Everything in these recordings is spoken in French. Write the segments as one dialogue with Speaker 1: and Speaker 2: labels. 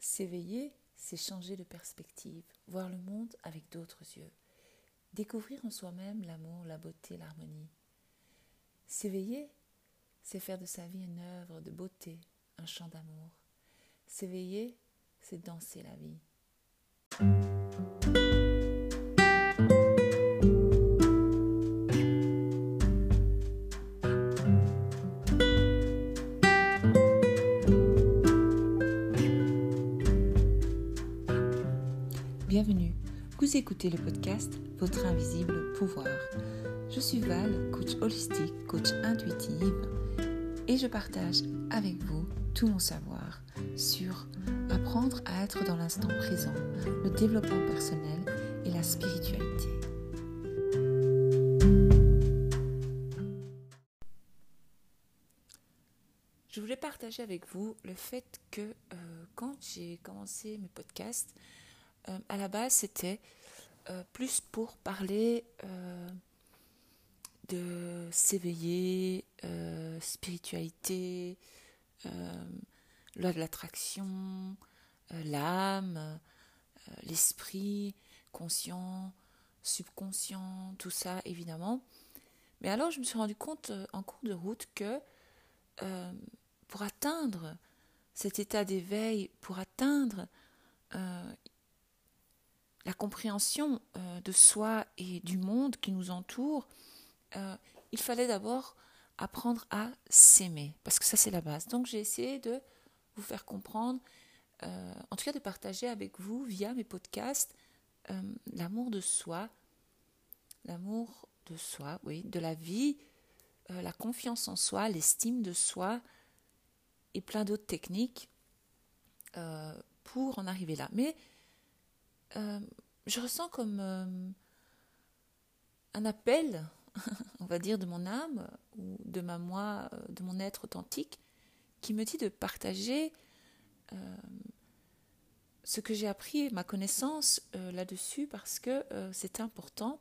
Speaker 1: S'éveiller, c'est changer de perspective, voir le monde avec d'autres yeux, découvrir en soi-même l'amour, la beauté, l'harmonie. S'éveiller, c'est faire de sa vie une œuvre de beauté, un chant d'amour. S'éveiller, c'est danser la vie. Vous écoutez le podcast Votre invisible pouvoir. Je suis Val, coach holistique, coach intuitive, et je partage avec vous tout mon savoir sur apprendre à être dans l'instant présent, le développement personnel et la spiritualité. Je voulais partager avec vous le fait que euh, quand j'ai commencé mes podcasts, euh, à la base c'était euh, plus pour parler de s'éveiller, spiritualité, loi de l'attraction, l'âme, l'esprit, conscient, subconscient, tout ça évidemment. Mais alors je me suis rendu compte en cours de route que pour atteindre cet état d'éveil, pour atteindre euh, la compréhension euh, de soi et du monde qui nous entoure, euh, il fallait d'abord apprendre à s'aimer, parce que ça c'est la base. Donc j'ai essayé de vous faire comprendre, en tout cas de partager avec vous via mes podcasts, l'amour de soi, l'amour de soi, oui, de la vie, la confiance en soi, l'estime de soi, et plein d'autres techniques euh, pour en arriver là. Mais euh, je ressens comme euh, un appel, on va dire, de mon âme ou de ma moi, de mon être authentique, qui me dit de partager ce que j'ai appris, ma connaissance là-dessus, parce que c'est important.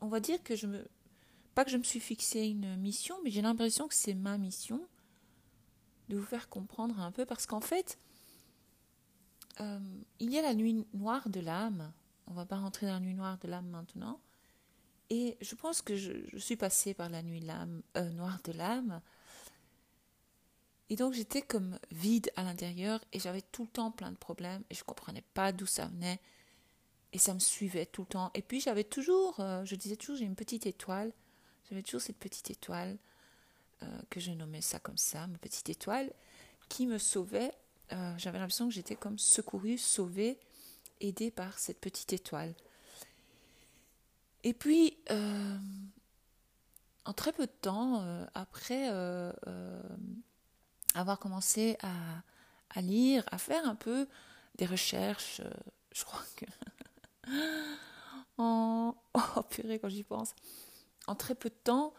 Speaker 1: On va dire que je me, pas que je me suis fixé une mission, mais j'ai l'impression que c'est ma mission de vous faire comprendre un peu, parce qu'en fait, euh, il y a la nuit noire de l'âme. On va pas rentrer dans la nuit noire de l'âme maintenant. Et je pense que je, suis passée par la nuit euh, noire de l'âme. Et donc j'étais comme vide à l'intérieur et j'avais tout le temps plein de problèmes et je comprenais pas d'où ça venait. Et ça me suivait tout le temps. Et puis j'avais toujours, euh, je disais toujours, j'ai une petite étoile. J'avais toujours cette petite étoile que je nommais ça comme ça, ma petite étoile, qui me sauvait. Euh, j'avais l'impression que j'étais comme secourue, sauvée, aidée par cette petite étoile. Et puis, euh, en très peu de temps, après avoir commencé à, à, lire, à faire un peu des recherches, je crois que... en... Oh purée, quand j'y pense. En très peu de temps,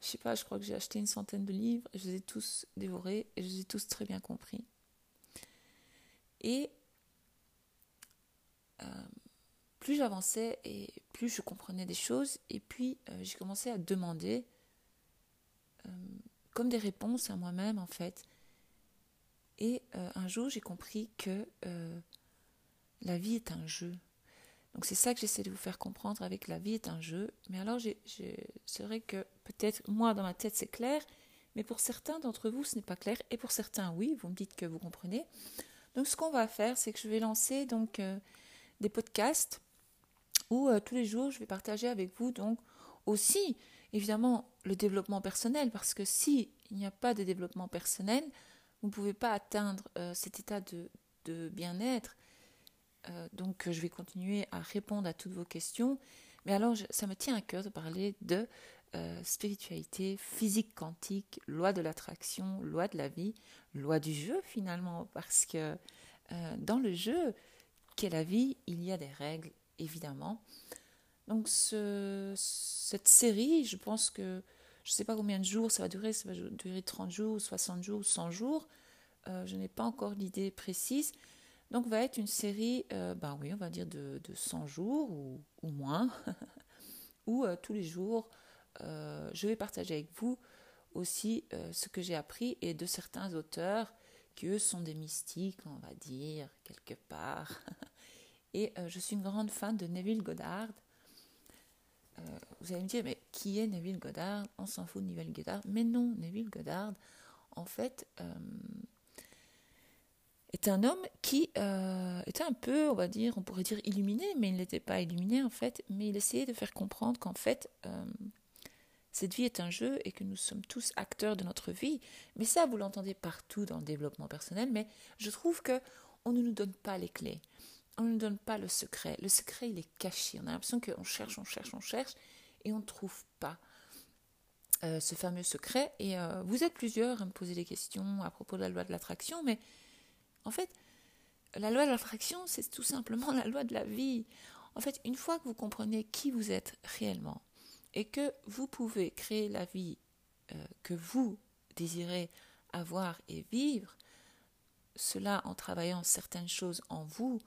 Speaker 1: je sais pas, je crois que j'ai acheté une centaine de livres, je les ai tous dévorés et je les ai tous très bien compris. Et euh, plus j'avançais et plus je comprenais des choses, et puis euh, j'ai commencé à demander euh, comme des réponses à moi-même en fait. Et un jour j'ai compris que la vie est un jeu. Donc c'est ça que j'essaie de vous faire comprendre avec la vie est un jeu. Mais alors c'est vrai que peut-être moi dans ma tête c'est clair, mais pour certains d'entre vous ce n'est pas clair et pour certains oui, vous me dites que vous comprenez. Donc ce qu'on va faire c'est que je vais lancer donc euh, des podcasts où euh, tous les jours je vais partager avec vous donc aussi évidemment le développement personnel parce que si il n'y a pas de développement personnel, vous ne pouvez pas atteindre euh, cet état de, de bien-être euh, donc je vais continuer à répondre à toutes vos questions. Mais alors ça me tient à cœur de parler de euh, spiritualité, physique quantique, loi de l'attraction, loi de la vie, loi du jeu finalement, parce que euh, dans le jeu qu'est la vie, il y a des règles, évidemment. Donc cette série, je pense que je ne sais pas combien de jours ça va durer, ça va durer 30 jours, 60 jours, 100 jours. je n'ai pas encore l'idée précise, donc va être une série, euh, ben oui, on va dire de, de 100 jours ou, moins, où euh, tous les jours, euh, je vais partager avec vous aussi ce que j'ai appris et de certains auteurs qu'eux sont des mystiques, on va dire, quelque part. Et je suis une grande fan de Neville Goddard. vous allez me dire, mais qui est Neville Goddard? On s'en fout de Neville Goddard. Mais non, Neville Goddard, en fait, est un homme qui euh, était un peu, on va dire, on pourrait dire illuminé, mais il n'était pas illuminé en fait, mais il essayait de faire comprendre qu'en fait, euh, cette vie est un jeu et que nous sommes tous acteurs de notre vie. Mais ça, vous l'entendez partout dans le développement personnel, mais je trouve que on ne nous donne pas les clés, on ne nous donne pas le secret. Le secret, il est caché. On a l'impression qu'on cherche, on cherche, on cherche, et on ne trouve pas. Euh, ce fameux secret, et vous êtes plusieurs à me poser des questions à propos de la loi de l'attraction, mais en fait, la loi de l'attraction, c'est tout simplement la loi de la vie. En fait, une fois que vous comprenez qui vous êtes réellement et que vous pouvez créer la vie euh, que vous désirez avoir et vivre, cela en travaillant certaines choses en vous,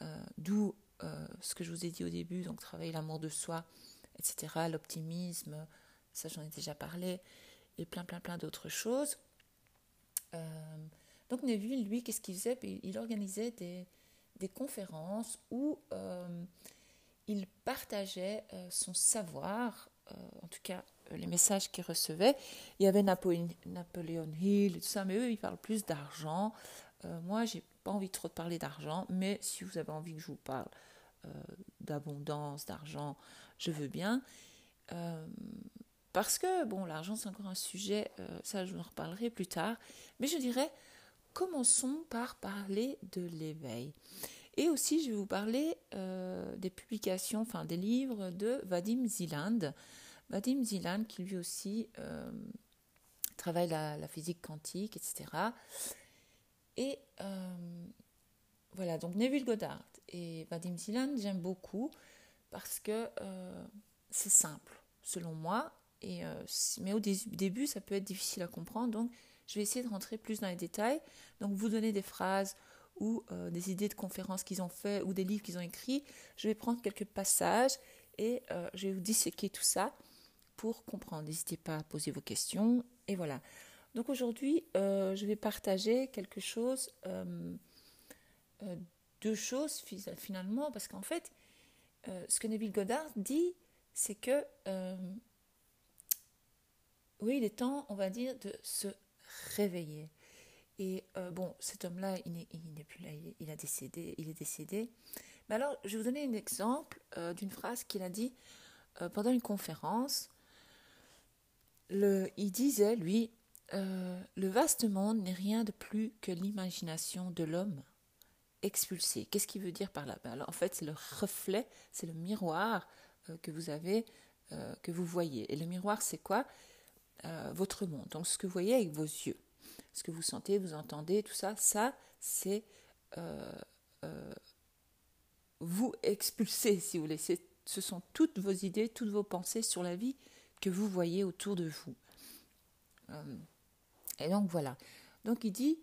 Speaker 1: euh, d'où euh, ce que je vous ai dit au début, donc travailler l'amour de soi, etc., l'optimisme, ça j'en ai déjà parlé, et plein plein plein d'autres choses. Donc Neville, lui, qu'est-ce qu'il faisait? Il organisait des, conférences où euh, il partageait euh, son savoir, euh, en tout cas les messages qu'il recevait. Il y avait Napoléon, Hill et tout ça, mais eux, ils parlent plus d'argent. moi, j'ai pas envie trop de parler d'argent, mais si vous avez envie que je vous parle d'abondance, d'argent, je veux bien. parce que, bon, l'argent, c'est encore un sujet, ça, je vous en reparlerai plus tard. Mais je dirais, commençons par parler de l'éveil. Et aussi, je vais vous parler euh, des publications, enfin des livres de Vadim Ziland. Vadim Ziland, qui lui aussi euh, travaille la, physique quantique, etc. Et euh, voilà, donc Neville Goddard et Vadim Ziland, j'aime beaucoup parce que c'est simple, selon moi. Et, mais au début, ça peut être difficile à comprendre. Donc, je vais essayer de rentrer plus dans les détails. Donc, vous donner des phrases ou euh, des idées de conférences qu'ils ont fait ou des livres qu'ils ont écrits. Je vais prendre quelques passages et euh, je vais vous disséquer tout ça pour comprendre. N'hésitez pas à poser vos questions. Et voilà. Donc aujourd'hui, euh, je vais partager quelque chose, deux choses finalement, parce qu'en fait, ce que Neville Goddard dit, c'est que oui, il est temps, on va dire, de se réveiller. Et euh, bon, cet homme-là, il n'est plus là, il, a décédé, il est décédé. Mais alors, je vais vous donner un exemple euh, d'une phrase qu'il a dit euh, pendant une conférence. Le, il disait, lui, le vaste monde n'est rien de plus que l'imagination de l'homme expulsé. Qu'est-ce qu'il veut dire par là? Ben alors, En fait, c'est le reflet, c'est le miroir que vous avez, que vous voyez. Et le miroir, c'est quoi? Euh, votre monde. Donc ce que vous voyez avec vos yeux, ce que vous sentez, vous entendez, tout ça, ça c'est euh, euh, vous expulser, si vous voulez. Ce sont toutes vos idées, toutes vos pensées sur la vie que vous voyez autour de vous. et donc voilà. Donc il dit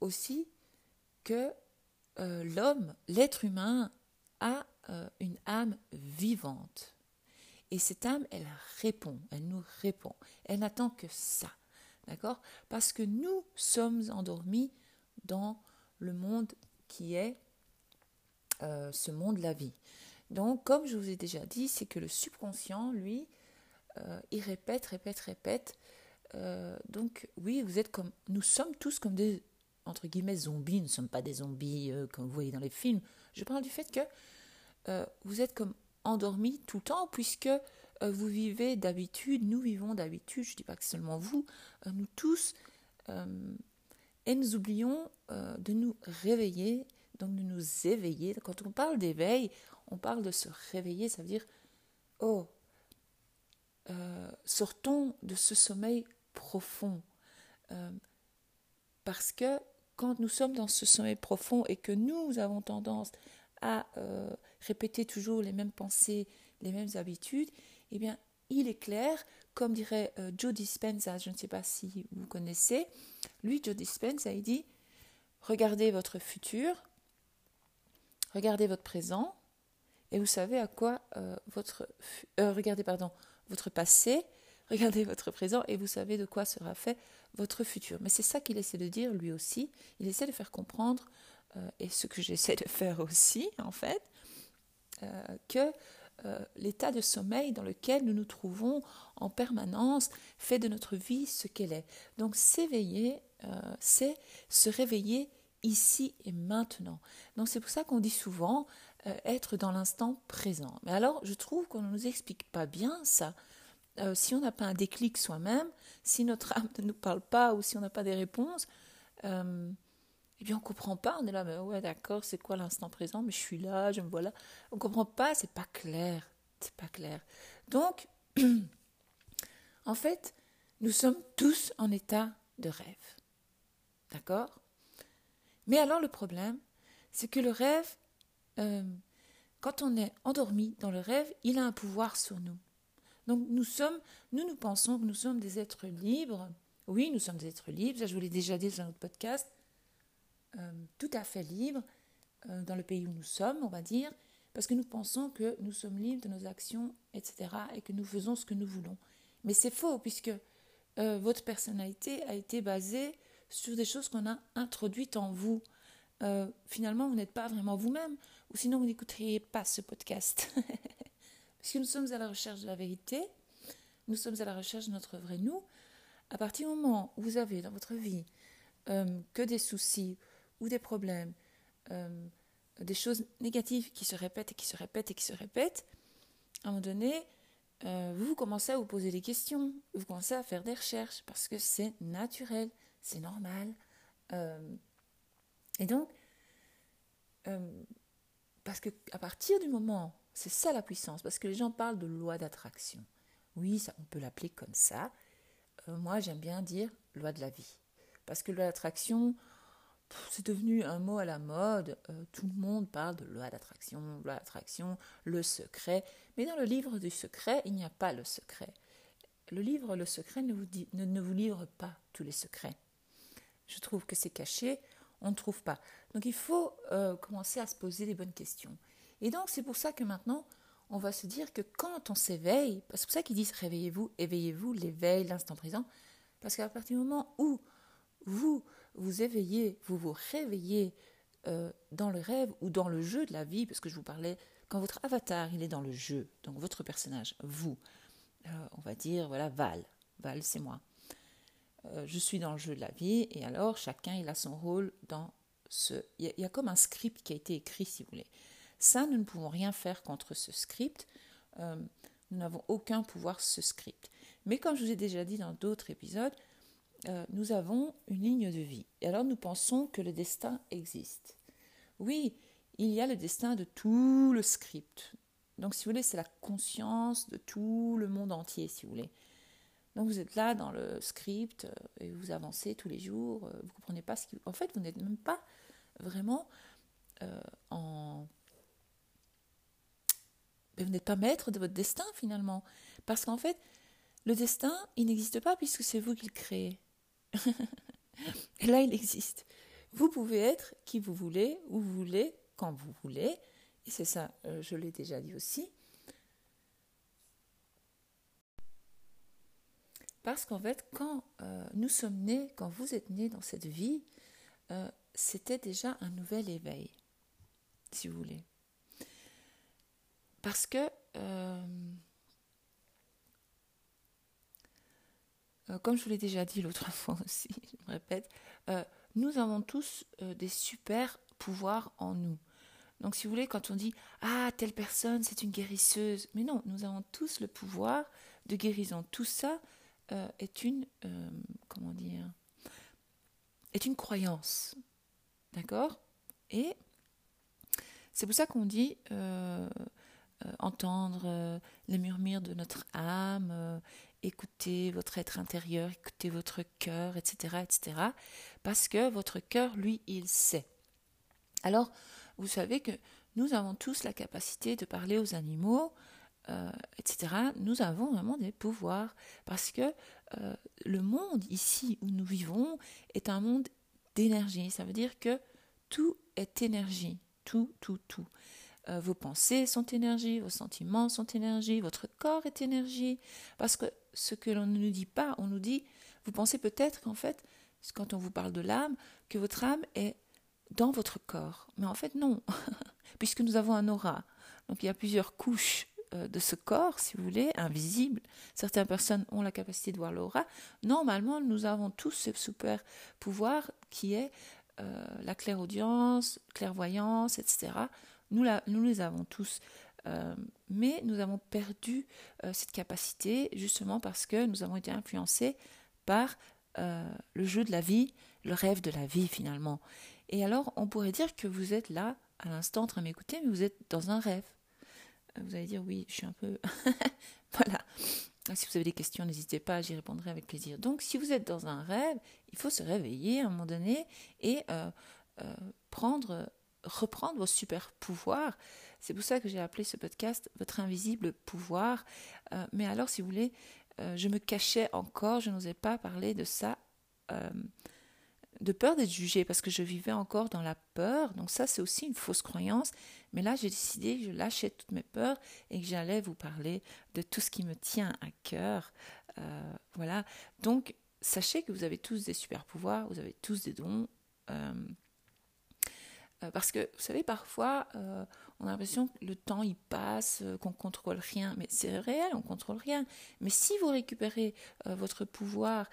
Speaker 1: aussi que l'homme, l'être humain, a une âme vivante. Et cette âme, elle répond, elle nous répond. Elle n'attend que ça. D'accord? Parce que nous sommes endormis dans le monde qui est euh, ce monde de la vie. Donc, comme je vous ai déjà dit, c'est que le subconscient, lui, euh, il répète, répète, répète. Euh, donc, oui, vous êtes comme. Nous sommes tous comme des, entre guillemets, zombies. Nous ne sommes pas des zombies comme vous voyez dans les films. Je parle du fait que vous êtes comme endormi tout le temps, puisque euh, vous vivez d'habitude, nous vivons d'habitude, je ne dis pas que seulement vous, euh, nous tous, euh, et nous oublions de nous réveiller, donc de nous éveiller. Quand on parle d'éveil, on parle de se réveiller, ça veut dire, oh, sortons de ce sommeil profond. parce que quand nous sommes dans ce sommeil profond et que nous avons tendance à répéter toujours les mêmes pensées, les mêmes habitudes, eh bien, il est clair, comme dirait euh, Joe Dispenza, je ne sais pas si vous connaissez, lui, Joe Dispenza, il dit regardez votre futur, regardez votre présent, et vous savez à quoi euh, votre regardez pardon votre passé, regardez votre présent et vous savez de quoi sera fait votre futur. Mais c'est ça qu'il essaie de dire lui aussi. Il essaie de faire comprendre, euh, et ce que j'essaie de faire aussi en fait, euh, que euh, l'état de sommeil dans lequel nous nous trouvons en permanence fait de notre vie ce qu'elle est. Donc s'éveiller, c'est se réveiller ici et maintenant. Donc c'est pour ça qu'on dit souvent être dans l'instant présent. Mais alors je trouve qu'on ne nous explique pas bien ça. si on n'a pas un déclic soi-même, si notre âme ne nous parle pas ou si on n'a pas des réponses, eh bien on comprend pas, on est là, mais ouais d'accord, c'est quoi l'instant présent, mais je suis là, je me vois là. On comprend pas, c'est pas clair, c'est pas clair. Donc, en fait, nous sommes tous en état de rêve. D'accord? Mais alors le problème, c'est que le rêve, euh, quand on est endormi dans le rêve, il a un pouvoir sur nous. Donc nous sommes, nous nous pensons que nous sommes des êtres libres. Oui, nous sommes des êtres libres, ça je vous l'ai déjà dit dans notre podcast. Euh, tout à fait libre euh, dans le pays où nous sommes, on va dire, parce que nous pensons que nous sommes libres de nos actions, etc., et que nous faisons ce que nous voulons. Mais c'est faux, puisque euh, votre personnalité a été basée sur des choses qu'on a introduites en vous. finalement, vous n'êtes pas vraiment vous-même, ou sinon vous n'écouteriez pas ce podcast. Parce que nous sommes à la recherche de la vérité, nous sommes à la recherche de notre vrai nous. À partir du moment où vous avez dans votre vie que des soucis, ou des problèmes, euh, des choses négatives qui se répètent et qui se répètent et qui se répètent, à un moment donné, euh, vous commencez à vous poser des questions, vous commencez à faire des recherches parce que c'est naturel, c'est normal. Euh, et donc, parce que à partir du moment, c'est ça la puissance, parce que les gens parlent de loi d'attraction. Oui, on peut l'appeler comme ça. moi, j'aime bien dire loi de la vie, parce que loi d'attraction, c'est devenu un mot à la mode. Euh, tout le monde parle de loi d'attraction, loi d'attraction, le secret. Mais dans le livre du secret, il n'y a pas le secret. Le livre Le secret ne vous, ne, vous livre pas tous les secrets. Je trouve que c'est caché, on ne trouve pas. Donc il faut euh, commencer à se poser les bonnes questions. Et donc c'est pour ça que maintenant, on va se dire que quand on s'éveille, c'est pour ça qu'ils disent réveillez-vous, éveillez-vous, l'éveil, l'instant présent, parce qu'à partir du moment où vous vous éveillez, vous vous réveillez euh, dans le rêve ou dans le jeu de la vie, parce que je vous parlais, quand votre avatar, il est dans le jeu, donc votre personnage, vous, euh, on va dire, voilà, Val, Val, c'est moi. Euh, je suis dans le jeu de la vie, et alors chacun, il a son rôle dans ce... Il y, a, comme un script qui a été écrit, si vous voulez. Ça, nous ne pouvons rien faire contre ce script. nous n'avons aucun pouvoir sur ce script. Mais comme je vous ai déjà dit dans d'autres épisodes, euh, nous avons une ligne de vie. Et alors nous pensons que le destin existe. Oui, il y a le destin de tout le script. Donc si vous voulez, c'est la conscience de tout le monde entier, si vous voulez. Donc vous êtes là dans le script euh, et vous avancez tous les jours, euh, vous ne comprenez pas ce qui... En fait, vous n'êtes même pas vraiment en... Vous n'êtes pas maître de votre destin finalement. Parce qu'en fait, le destin, il n'existe pas puisque c'est vous qui le créez. Là, il existe. Vous pouvez être qui vous voulez, où vous voulez, quand vous voulez. Et c'est ça, euh, je l'ai déjà dit aussi. Parce qu'en fait, quand euh, nous sommes nés, quand vous êtes nés dans cette vie, euh, c'était déjà un nouvel éveil, si vous voulez. Parce que comme je vous l'ai déjà dit l'autre fois aussi, je me répète, euh, nous avons tous euh, des super pouvoirs en nous. Donc si vous voulez, quand on dit Ah, telle personne, c'est une guérisseuse, mais non, nous avons tous le pouvoir de guérison. Tout ça est une, comment dire, est une croyance. D'accord? Et c'est pour ça qu'on dit entendre les murmures de notre âme écoutez votre être intérieur, écoutez votre cœur, etc., etc., parce que votre cœur, lui, il sait. Alors, vous savez que nous avons tous la capacité de parler aux animaux, euh, etc. Nous avons vraiment des pouvoirs, parce que euh, le monde ici où nous vivons est un monde d'énergie. Ça veut dire que tout est énergie, tout, tout, tout. Euh, vos pensées sont énergie, vos sentiments sont énergie, votre corps est énergie, parce que ce que l'on ne nous dit pas. On nous dit, vous pensez peut-être qu'en fait, quand on vous parle de l'âme, que votre âme est dans votre corps. Mais en fait, non, puisque nous avons un aura. Donc il y a plusieurs couches euh, de ce corps, si vous voulez, invisible. Certaines personnes ont la capacité de voir l'aura. Normalement, nous avons tous ce super pouvoir qui est euh, la clairaudience, clairvoyance, etc. Nous, nous les avons tous. Euh, mais nous avons perdu cette capacité justement parce que nous avons été influencés par le jeu de la vie, le rêve de la vie finalement. Et alors, on pourrait dire que vous êtes là, à l'instant, en train de m'écouter, mais vous êtes dans un rêve. Vous allez dire, oui, je suis un peu... voilà. Si vous avez des questions, n'hésitez pas, j'y répondrai avec plaisir. Donc, si vous êtes dans un rêve, il faut se réveiller à un moment donné et euh, euh, prendre, reprendre vos super pouvoirs. C'est pour ça que j'ai appelé ce podcast Votre invisible pouvoir. Euh, mais alors, si vous voulez, je me cachais encore, je n'osais pas parler de ça de peur d'être jugée parce que je vivais encore dans la peur. Donc ça, c'est aussi une fausse croyance. Mais là, j'ai décidé que je lâchais toutes mes peurs et que j'allais vous parler de tout ce qui me tient à cœur. Euh, voilà. Donc, sachez que vous avez tous des super pouvoirs, vous avez tous des dons. Euh, euh, parce que, vous savez, parfois, on a l'impression que le temps, il passe, qu'on contrôle rien. Mais c'est réel, on contrôle rien. Mais si vous récupérez votre pouvoir,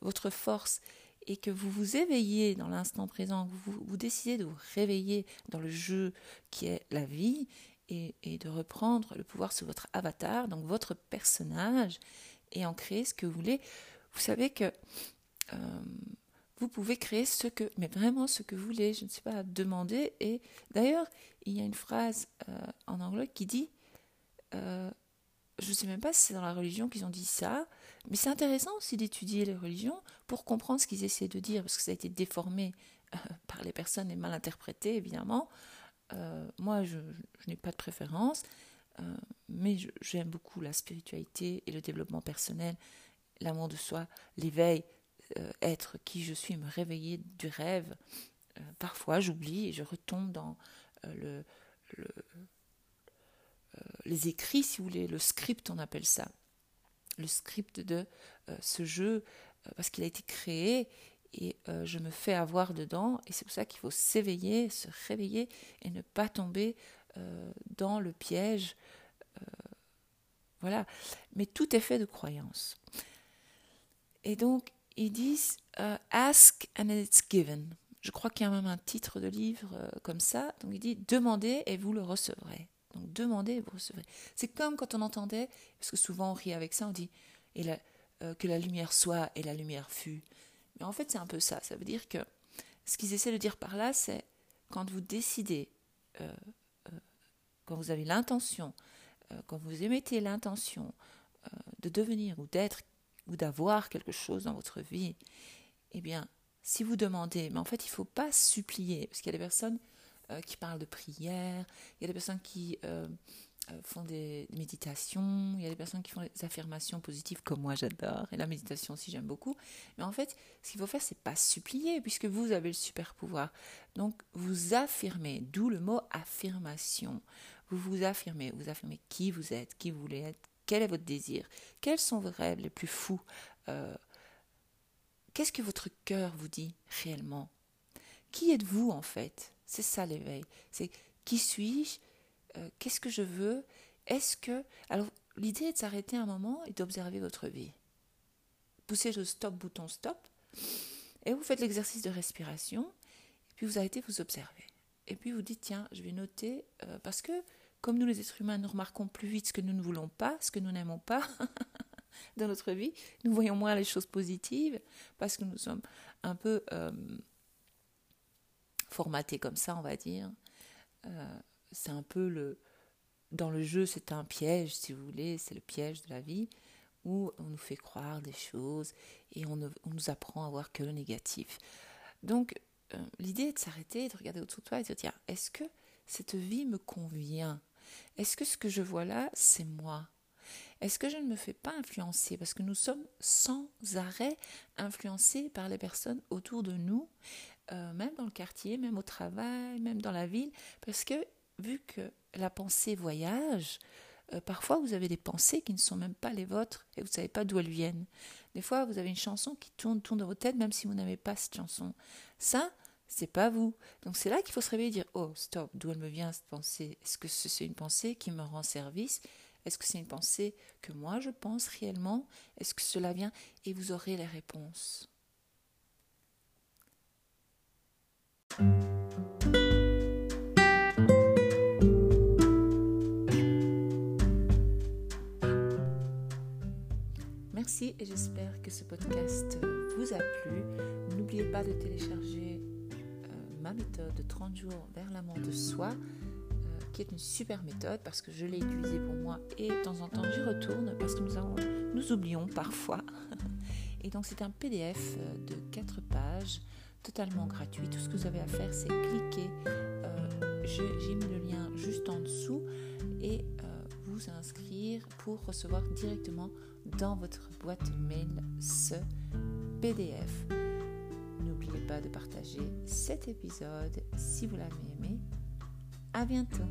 Speaker 1: votre force, et que vous vous éveillez dans l'instant présent, vous, vous décidez de vous réveiller dans le jeu qui est la vie et, de reprendre le pouvoir sur votre avatar, donc votre personnage, et en créer ce que vous voulez, vous savez que euh, vous pouvez créer ce que, mais vraiment ce que vous voulez, je ne sais pas, demander. Et d'ailleurs, il y a une phrase euh, en anglais qui dit, euh, je ne sais même pas si c'est dans la religion qu'ils ont dit ça, mais c'est intéressant aussi d'étudier les religions pour comprendre ce qu'ils essaient de dire, parce que ça a été déformé euh, par les personnes et mal interprété, évidemment. Moi, je, n'ai pas de préférence, mais j'aime beaucoup la spiritualité et le développement personnel, l'amour de soi, l'éveil, être qui je suis, me réveiller du rêve. parfois, j'oublie et je retombe dans le, les écrits, si vous voulez, le script, on appelle ça le script de euh, ce jeu euh, parce qu'il a été créé et euh, je me fais avoir dedans et c'est pour ça qu'il faut s'éveiller, se réveiller et ne pas tomber dans le piège. voilà. Mais tout est fait de croyances. Et donc, ils disent Ask and it's given. Je crois qu'il y a même un titre de livre comme ça. Donc, il dit Demandez et vous le recevrez. Donc demandez et vous recevrez. C'est comme quand on entendait, parce que souvent on rit avec ça, on dit euh, que la lumière soit et la lumière fut. Mais en fait c'est un peu ça. Ça veut dire que ce qu'ils essaient de dire par là, c'est quand vous décidez, euh, euh, quand vous avez l'intention, quand vous émettez l'intention de devenir ou d'être ou d'avoir quelque chose dans votre vie, eh bien, si vous demandez, mais en fait il ne faut pas supplier, parce qu'il y a des personnes euh, qui parlent de prière, il y a des personnes qui euh, euh, font des méditations, il y a des personnes qui font des affirmations positives comme moi j'adore, et la méditation aussi j'aime beaucoup. Mais en fait, ce qu'il faut faire, c'est pas supplier, puisque vous avez le super pouvoir. Donc vous affirmez, d'où le mot affirmation. Vous vous affirmez, vous affirmez qui vous êtes, qui vous voulez être, quel est votre désir, quels sont vos rêves les plus fous? Qu'est-ce que votre cœur vous dit réellement? Qui êtes-vous en fait? C'est ça l'éveil. C'est qui suis-je? Euh, Qu'est-ce que je veux? Est-ce que. Alors, l'idée est de s'arrêter un moment et d'observer votre vie. Poussez le stop bouton stop et vous faites l'exercice de respiration. Et puis vous arrêtez, vous observez. Et puis vous dites tiens, je vais noter euh, parce que comme nous les êtres humains, nous remarquons plus vite ce que nous ne voulons pas, ce que nous n'aimons pas dans notre vie. Nous voyons moins les choses positives parce que nous sommes un peu euh, formaté comme ça, on va dire. Euh, c'est un peu le. Dans le jeu, c'est un piège, si vous voulez, c'est le piège de la vie, où on nous fait croire des choses et on, nous apprend à voir que le négatif. Donc, euh, l'idée est de s'arrêter, de regarder autour de toi et de se dire est-ce que cette vie me convient? Est-ce que ce que je vois là, c'est moi? Est-ce que je ne me fais pas influencer? Parce que nous sommes sans arrêt influencés par les personnes autour de nous euh, même dans le quartier, même au travail, même dans la ville, parce que vu que la pensée voyage, euh, parfois vous avez des pensées qui ne sont même pas les vôtres et vous ne savez pas d'où elles viennent. Des fois, vous avez une chanson qui tourne, tourne dans votre tête, même si vous n'avez pas cette chanson. Ça, c'est pas vous. Donc c'est là qu'il faut se réveiller et dire Oh, stop, d'où elle me vient cette pensée? Est-ce que c'est une pensée qui me rend service? Est-ce que c'est une pensée que moi je pense réellement? Est-ce que cela vient? Et vous aurez les réponses. Merci et j'espère que ce podcast vous a plu. N'oubliez pas de télécharger ma méthode de 30 jours vers l'amour de soi, euh, qui est une super méthode parce que je l'ai utilisée pour moi et de temps en temps j'y retourne parce que nous, avons, nous oublions parfois. Et donc c'est un PDF euh, de 4 pages, totalement gratuit. Tout ce que vous avez à faire c'est cliquer. J'ai mis le lien juste en dessous et vous inscrire pour recevoir directement dans votre boîte mail ce PDF. N'oubliez pas de partager cet épisode si vous l'avez aimé. À bientôt.